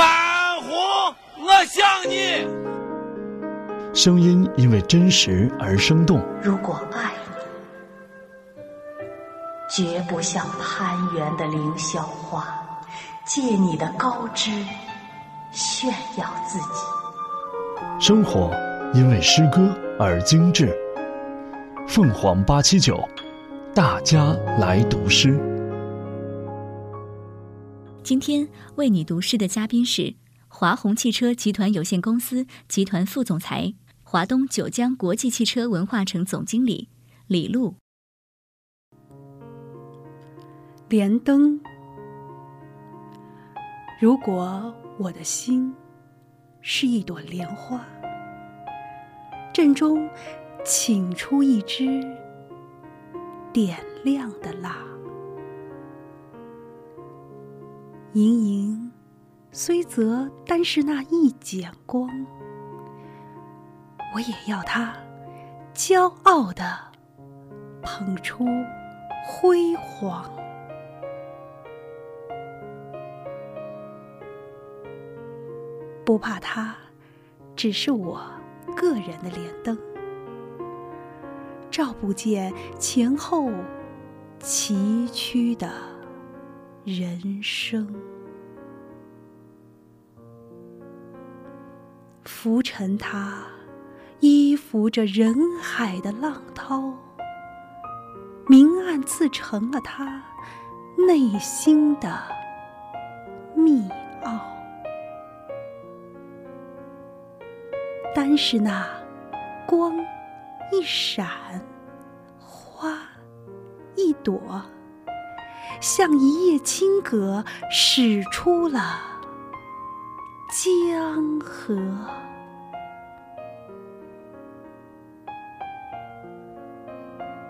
安红，我想你。声音因为真实而生动。如果爱你，绝不像攀援的凌霄花，借你的高枝炫耀自己。生活因为诗歌而精致。凤凰八七九，大家来读诗。今天为你读诗的嘉宾是华虹汽车集团有限公司集团副总裁、华东九江国际汽车文化城总经理李璐。莲灯，如果我的心是一朵莲花，正中。请出一支点亮的蜡，盈盈虽则单是那一剪光，我也要它骄傲的捧出辉煌，不怕它只是我个人的莲灯。照不见前后崎岖的人生，浮沉它依附着人海的浪涛，明暗自成了他内心的密奥。单是那光。一闪，花一朵，像一叶轻葛，使出了江河。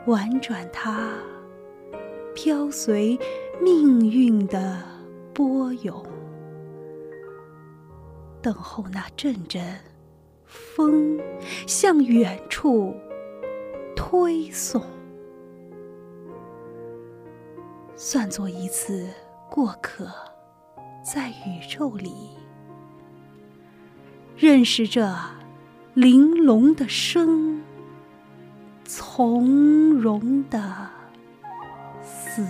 婉转它，飘随命运的波涌，等候那阵阵风向远处。推送，算作一次过客，在宇宙里认识这玲珑的生，从容的死。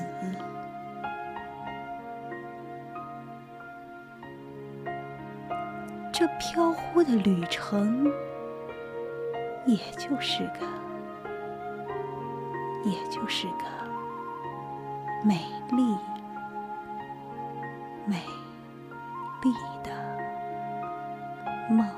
这飘忽的旅程，也就是个。也就是个美丽、美丽的梦。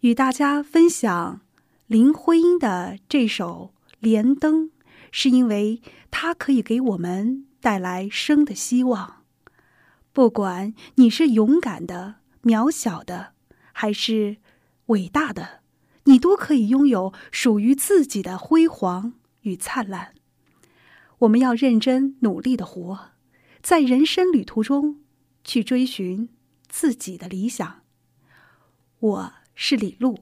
与大家分享林徽因的这首《莲灯》，是因为它可以给我们带来生的希望。不管你是勇敢的、渺小的，还是伟大的，你都可以拥有属于自己的辉煌与灿烂。我们要认真努力的活，在人生旅途中去追寻自己的理想。我是李璐，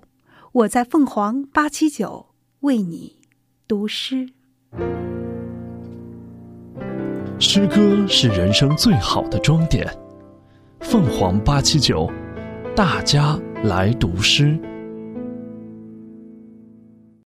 我在凤凰八七九为你读诗。诗歌是人生最好的装点。凤凰八七九，大家来读诗。